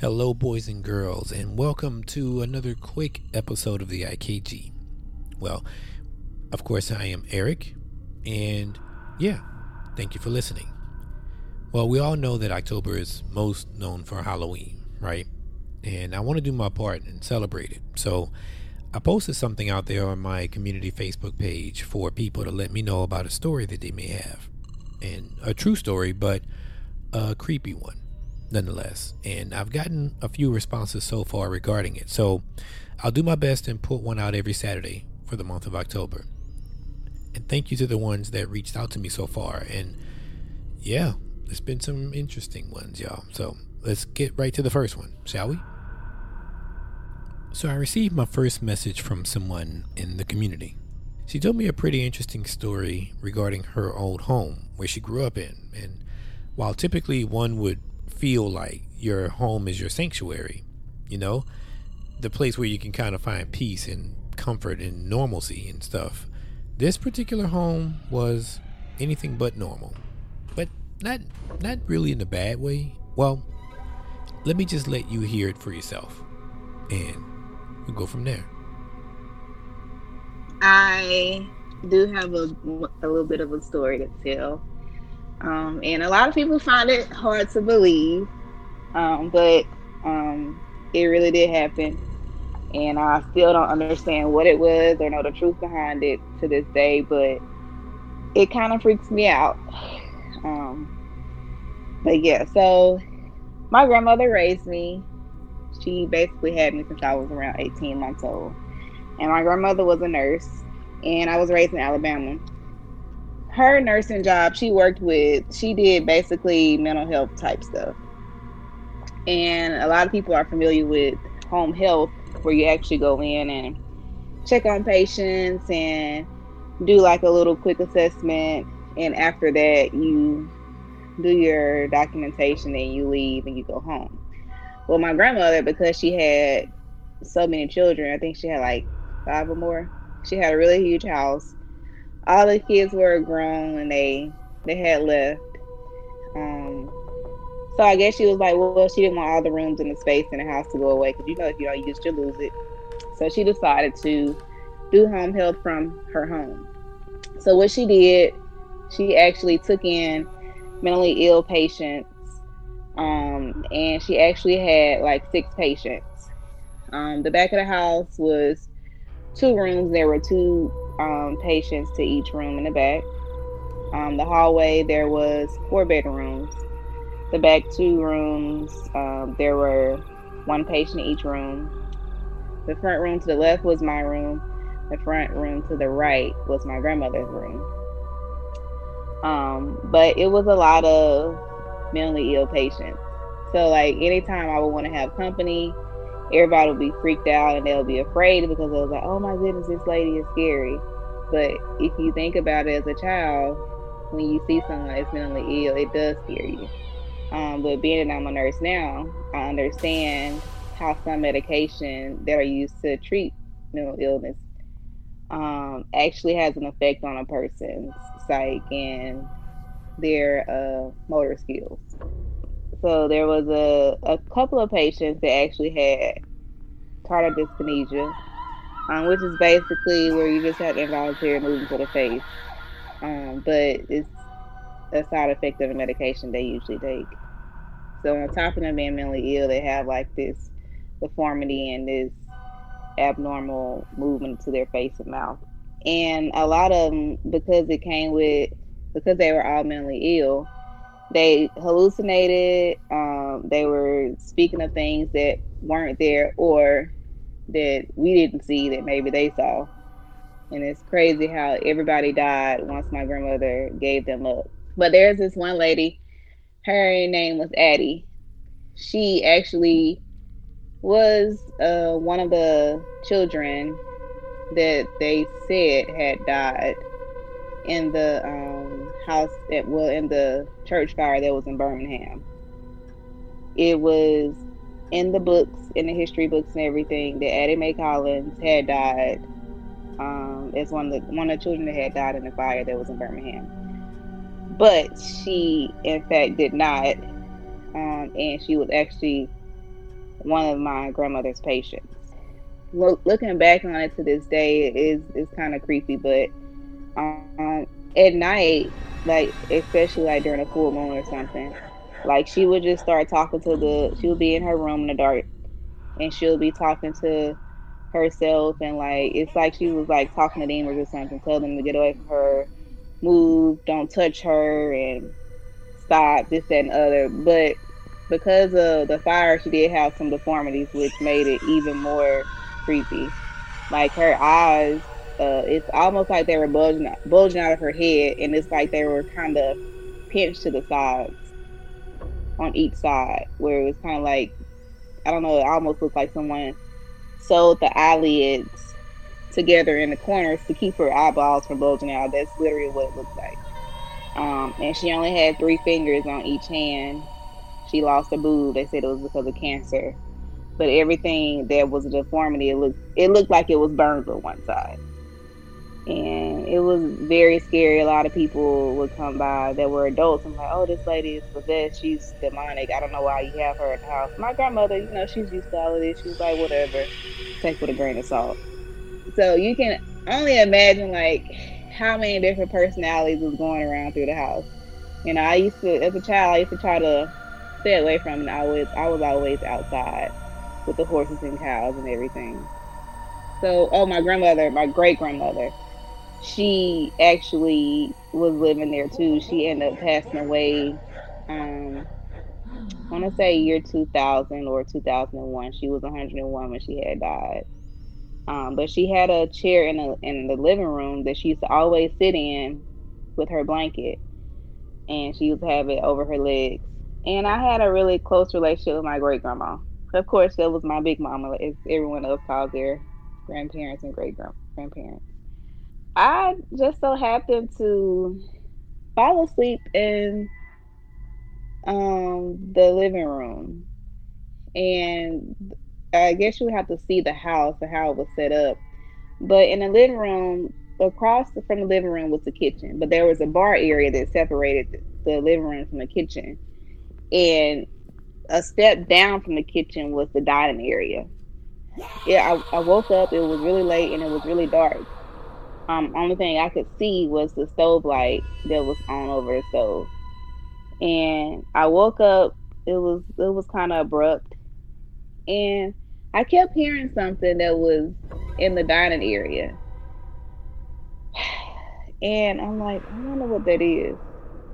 Hello, boys and girls, and welcome to another quick episode of the IKG. Well, of course, I am Eric, and yeah, thank you for listening. Well, we all know that October is most known for Halloween, right? And I want to do my part and celebrate it. So I posted something out there on my community Facebook page for people to let me know about a story that they may have. And a true story, but a creepy one nonetheless. And I've gotten a few responses so far regarding it. So I'll do my best and put one out every Saturday for the month of October. And thank you to the ones that reached out to me so far. And yeah, there's been some interesting ones, y'all. So let's get right to the first one, shall we? So I received my first message from someone in the community. She told me a pretty interesting story regarding her old home where she grew up in. And while typically one would feel like your home is your sanctuary, you know, the place where you can kind of find peace and comfort and normalcy and stuff. This particular home was anything but normal, but not not really in a bad way. Well, let me just let you hear it for yourself, and we'll go from there. I do have a, a little bit of a story to tell. Um, and a lot of people find it hard to believe, um, but um, it really did happen. And I still don't understand what it was or know the truth behind it to this day, but it kind of freaks me out. Um, but yeah, so my grandmother raised me. She basically had me since I was around 18 months old. And my grandmother was a nurse, and I was raised in Alabama her nursing job, she worked with, she did basically mental health type stuff. And a lot of people are familiar with home health, where you actually go in and check on patients and do like a little quick assessment. And after that, you do your documentation and you leave and you go home. Well, my grandmother, because she had so many children, I think she had like five or more, she had a really huge house all the kids were grown and they they had left. Um, so I guess she was like, well, she didn't want all the rooms and the space in the house to go away because you know if you don't use, you lose it. So she decided to do home health from her home. So what she did, she actually took in mentally ill patients, um, and she actually had like six patients. Um, the back of the house was two rooms. There were two um, patients to each room in the back. Um, the hallway, there was four bedrooms. The back two rooms, um, there were one patient in each room. The front room to the left was my room. The front room to the right was my grandmother's room. Um, but it was a lot of mentally ill patients. So, like, anytime I would want to have company, everybody will be freaked out and they'll be afraid because they was like, oh my goodness, this lady is scary. But if you think about it as a child, when you see someone that's mentally ill, it does scare you. Um, but being that I'm a nurse now, I understand how some medication that are used to treat mental illness um, actually has an effect on a person's psyche and their uh, motor skills. So there was a, a couple of patients that actually had tardive dyskinesia, um, which is basically where you just have involuntary movement to the face. Um, but it's a side effect of the medication they usually take. So on top of them being mentally ill, they have like this deformity and this abnormal movement to their face and mouth. And a lot of them, because it came with, because they were all mentally ill, they hallucinated. Um, they were speaking of things that weren't there or that we didn't see that maybe they saw. And it's crazy how everybody died once my grandmother gave them up. But there's this one lady, her name was Addie. She actually was uh, one of the children that they said had died in the um, house that well in the church fire that was in Birmingham. It was in the books, in the history books and everything, that Addie Mae Collins had died um, as one of the one of the children that had died in the fire that was in Birmingham. But she, in fact, did not, um, and she was actually one of my grandmother's patients. Look, looking back on it to this day is is kind of creepy, but um, at night, like especially like during a full moon or something, like she would just start talking to the. She would be in her room in the dark, and she'll be talking to herself, and like it's like she was like talking to demons or something, tell them to get away from her, move, don't touch her, and stop this that and other. But because of the fire, she did have some deformities, which made it even more creepy. Like her eyes, uh, it's almost like they were bulging, bulging out of her head, and it's like they were kind of pinched to the sides on each side, where it was kind of like, I don't know, it almost looked like someone sewed the eyelids together in the corners to keep her eyeballs from bulging out. That's literally what it looked like. Um, and she only had three fingers on each hand. She lost a boob. They said it was because of cancer. But everything that was a deformity, it looked it looked like it was burned on one side. And it was very scary. A lot of people would come by that were adults and like, oh, this lady is possessed. She's demonic. I don't know why you have her in the house. My grandmother, you know, she's used to all of this. She's like, whatever. Take with a grain of salt. So you can only imagine like how many different personalities was going around through the house. You know, I used to, as a child, I used to try to stay away from it. I was, I was always outside with the horses and cows and everything. So, oh, my grandmother, my great grandmother, she actually was living there too. She ended up passing away. Um, I want to say year 2000 or 2001. She was 101 when she had died. Um, but she had a chair in the in the living room that she used to always sit in with her blanket, and she used to have it over her legs. And I had a really close relationship with my great grandma. Of course, that was my big mama, as everyone else calls their grandparents and great grandparents. I just so happened to fall asleep in um, the living room, and I guess you have to see the house and how it was set up. But in the living room, across from the living room was the kitchen, but there was a bar area that separated the living room from the kitchen. And a step down from the kitchen was the dining area. Yeah, I, I woke up, it was really late and it was really dark. Um, only thing I could see was the stove light that was on over the stove. And I woke up, it was it was kind of abrupt and I kept hearing something that was in the dining area. And I'm like, I wonder what that is.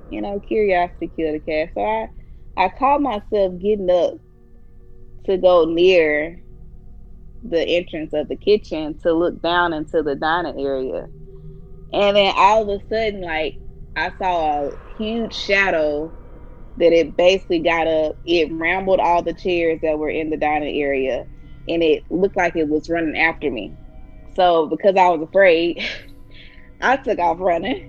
You know, curiosity killed the cat. So I, I caught myself getting up to go near the entrance of the kitchen to look down into the dining area. And then all of a sudden, like, I saw a huge shadow that it basically got up, it rambled all the chairs that were in the dining area, and it looked like it was running after me. So because I was afraid, I took off running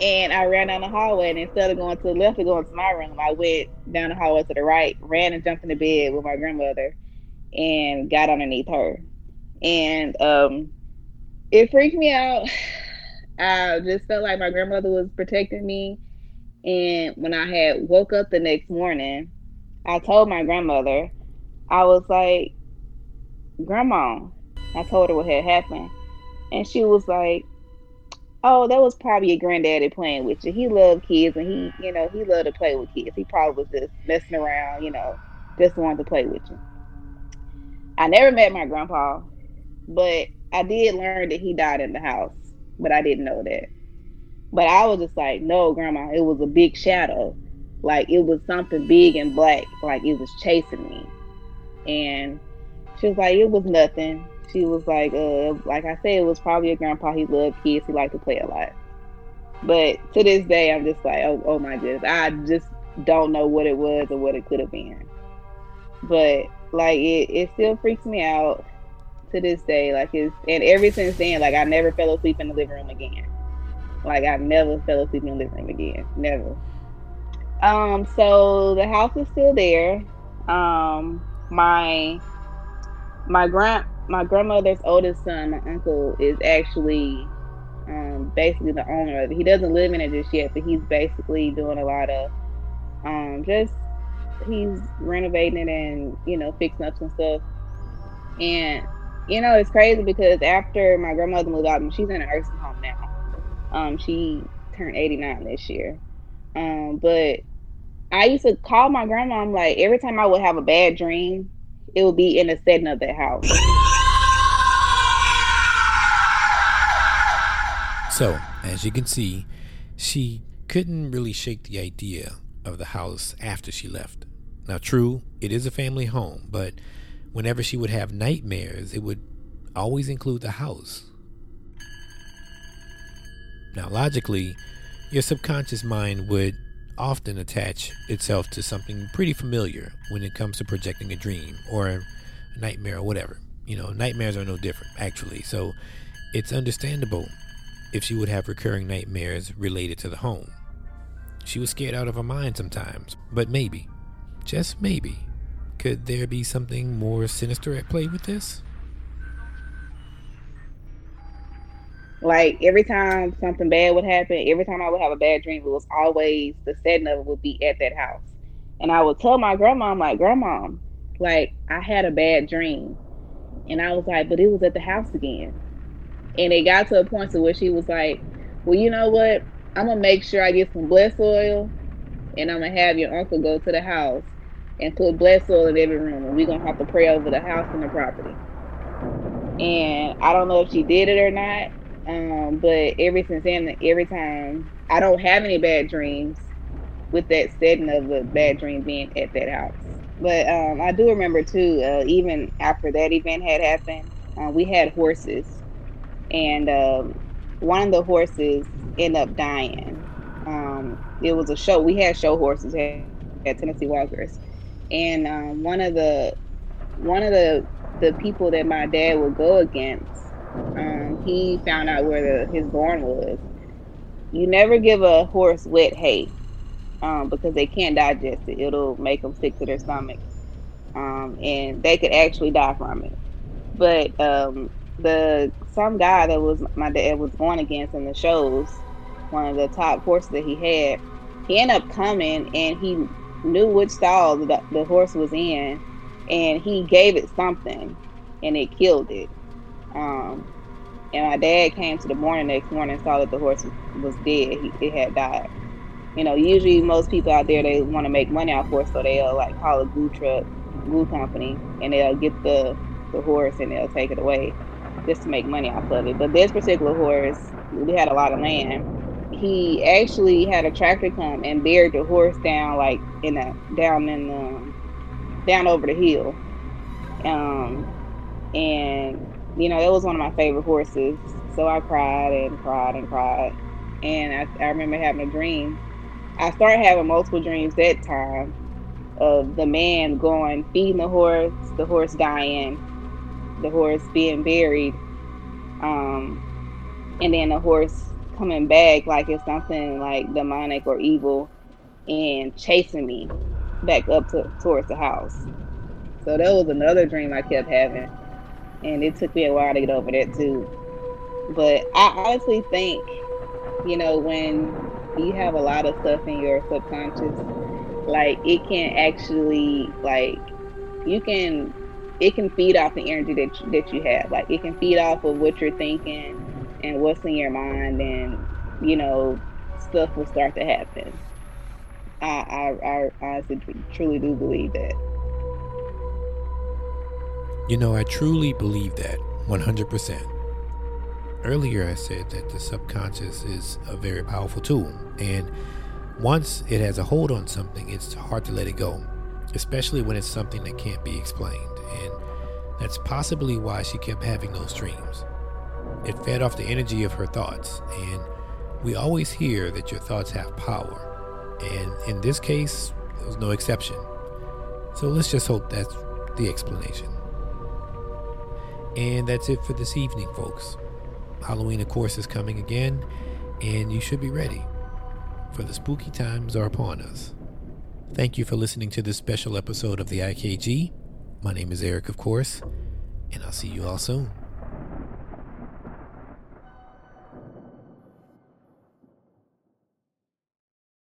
and I ran down the hallway. And instead of going to the left and going to my room, I went down the hallway to the right, ran and jumped in the bed with my grandmother, and got underneath her. And um, it freaked me out. I just felt like my grandmother was protecting me and when I had woke up the next morning, I told my grandmother, I was like, Grandma, I told her what had happened. And she was like, Oh, that was probably your granddaddy playing with you. He loved kids and he, you know, he loved to play with kids. He probably was just messing around, you know, just wanted to play with you. I never met my grandpa, but I did learn that he died in the house, but I didn't know that. But I was just like, no, grandma, it was a big shadow. Like it was something big and black, like it was chasing me. And she was like, it was nothing. She was like, uh, like I said, it was probably a grandpa. He loved kids. He liked to play a lot. But to this day, I'm just like, oh, oh my goodness. I just don't know what it was or what it could have been. But like it, it still freaks me out to this day. Like it's and ever since then, like I never fell asleep in the living room again. Like I never fell asleep in the living room again. Never. Um, so the house is still there. Um, my my grand my grandmother's oldest son, my uncle, is actually um, basically the owner of it. He doesn't live in it just yet, but he's basically doing a lot of um, just he's renovating it and you know fixing up some stuff. And you know it's crazy because after my grandmother moved out, she's in a nursing home now. Um, she turned 89 this year. Um, but I used to call my grandma. I'm like every time I would have a bad dream, it would be in the setting of that house. So, as you can see, she couldn't really shake the idea of the house after she left. Now, true, it is a family home, but whenever she would have nightmares, it would always include the house. Now, logically, your subconscious mind would often attach itself to something pretty familiar when it comes to projecting a dream or a nightmare or whatever. You know, nightmares are no different, actually. So it's understandable if she would have recurring nightmares related to the home. She was scared out of her mind sometimes, but maybe, just maybe, could there be something more sinister at play with this? Like every time something bad would happen, every time I would have a bad dream, it was always the setting of it would be at that house. And I would tell my grandma, I'm like, Grandma, like I had a bad dream. And I was like, but it was at the house again. And it got to a point to where she was like, Well, you know what? I'm gonna make sure I get some blessed oil and I'm gonna have your uncle go to the house and put blessed oil in every room and we're gonna have to pray over the house and the property. And I don't know if she did it or not. Um, but ever since then, every time I don't have any bad dreams with that setting of a bad dream being at that house. But um, I do remember too, uh, even after that event had happened, uh, we had horses and um, one of the horses ended up dying. Um, it was a show. We had show horses at, at Tennessee Walkers, and um, one of the one of the the people that my dad would go against, um, he found out where the, his barn was. You never give a horse wet hay um, because they can't digest it. It'll make them sick to their stomach, um, and they could actually die from it. But um, the some guy that was my dad was going against in the shows, one of the top horses that he had, he ended up coming and he knew which stall the, the horse was in, and he gave it something, and it killed it. Um, and my dad came to the morning next morning and saw that the horse was dead. He, it had died. You know, usually most people out there they want to make money off horse, so they'll like call a glue truck, glue company, and they'll get the the horse and they'll take it away just to make money off of it. But this particular horse, we had a lot of land. He actually had a tractor come and buried the horse down like in a down in the down over the hill. Um, and you know, it was one of my favorite horses. So I cried and cried and cried. And I, I remember having a dream. I started having multiple dreams that time of the man going feeding the horse, the horse dying, the horse being buried, um, and then the horse coming back like it's something like demonic or evil and chasing me back up to, towards the house. So that was another dream I kept having, and it took me a while to get over that too. But I honestly think, you know, when you have a lot of stuff in your subconscious, like it can actually like you can it can feed off the energy that you, that you have. Like it can feed off of what you're thinking and what's in your mind, and you know, stuff will start to happen. I I, I honestly truly do believe that. You know, I truly believe that 100%. Earlier, I said that the subconscious is a very powerful tool, and once it has a hold on something, it's hard to let it go, especially when it's something that can't be explained and that's possibly why she kept having those dreams. It fed off the energy of her thoughts, and we always hear that your thoughts have power, and in this case, there was no exception. So let's just hope that's the explanation. And that's it for this evening, folks. Halloween, of course, is coming again, and you should be ready, for the spooky times are upon us. Thank you for listening to this special episode of the IKG. My name is Eric, of course, and I'll see you all soon.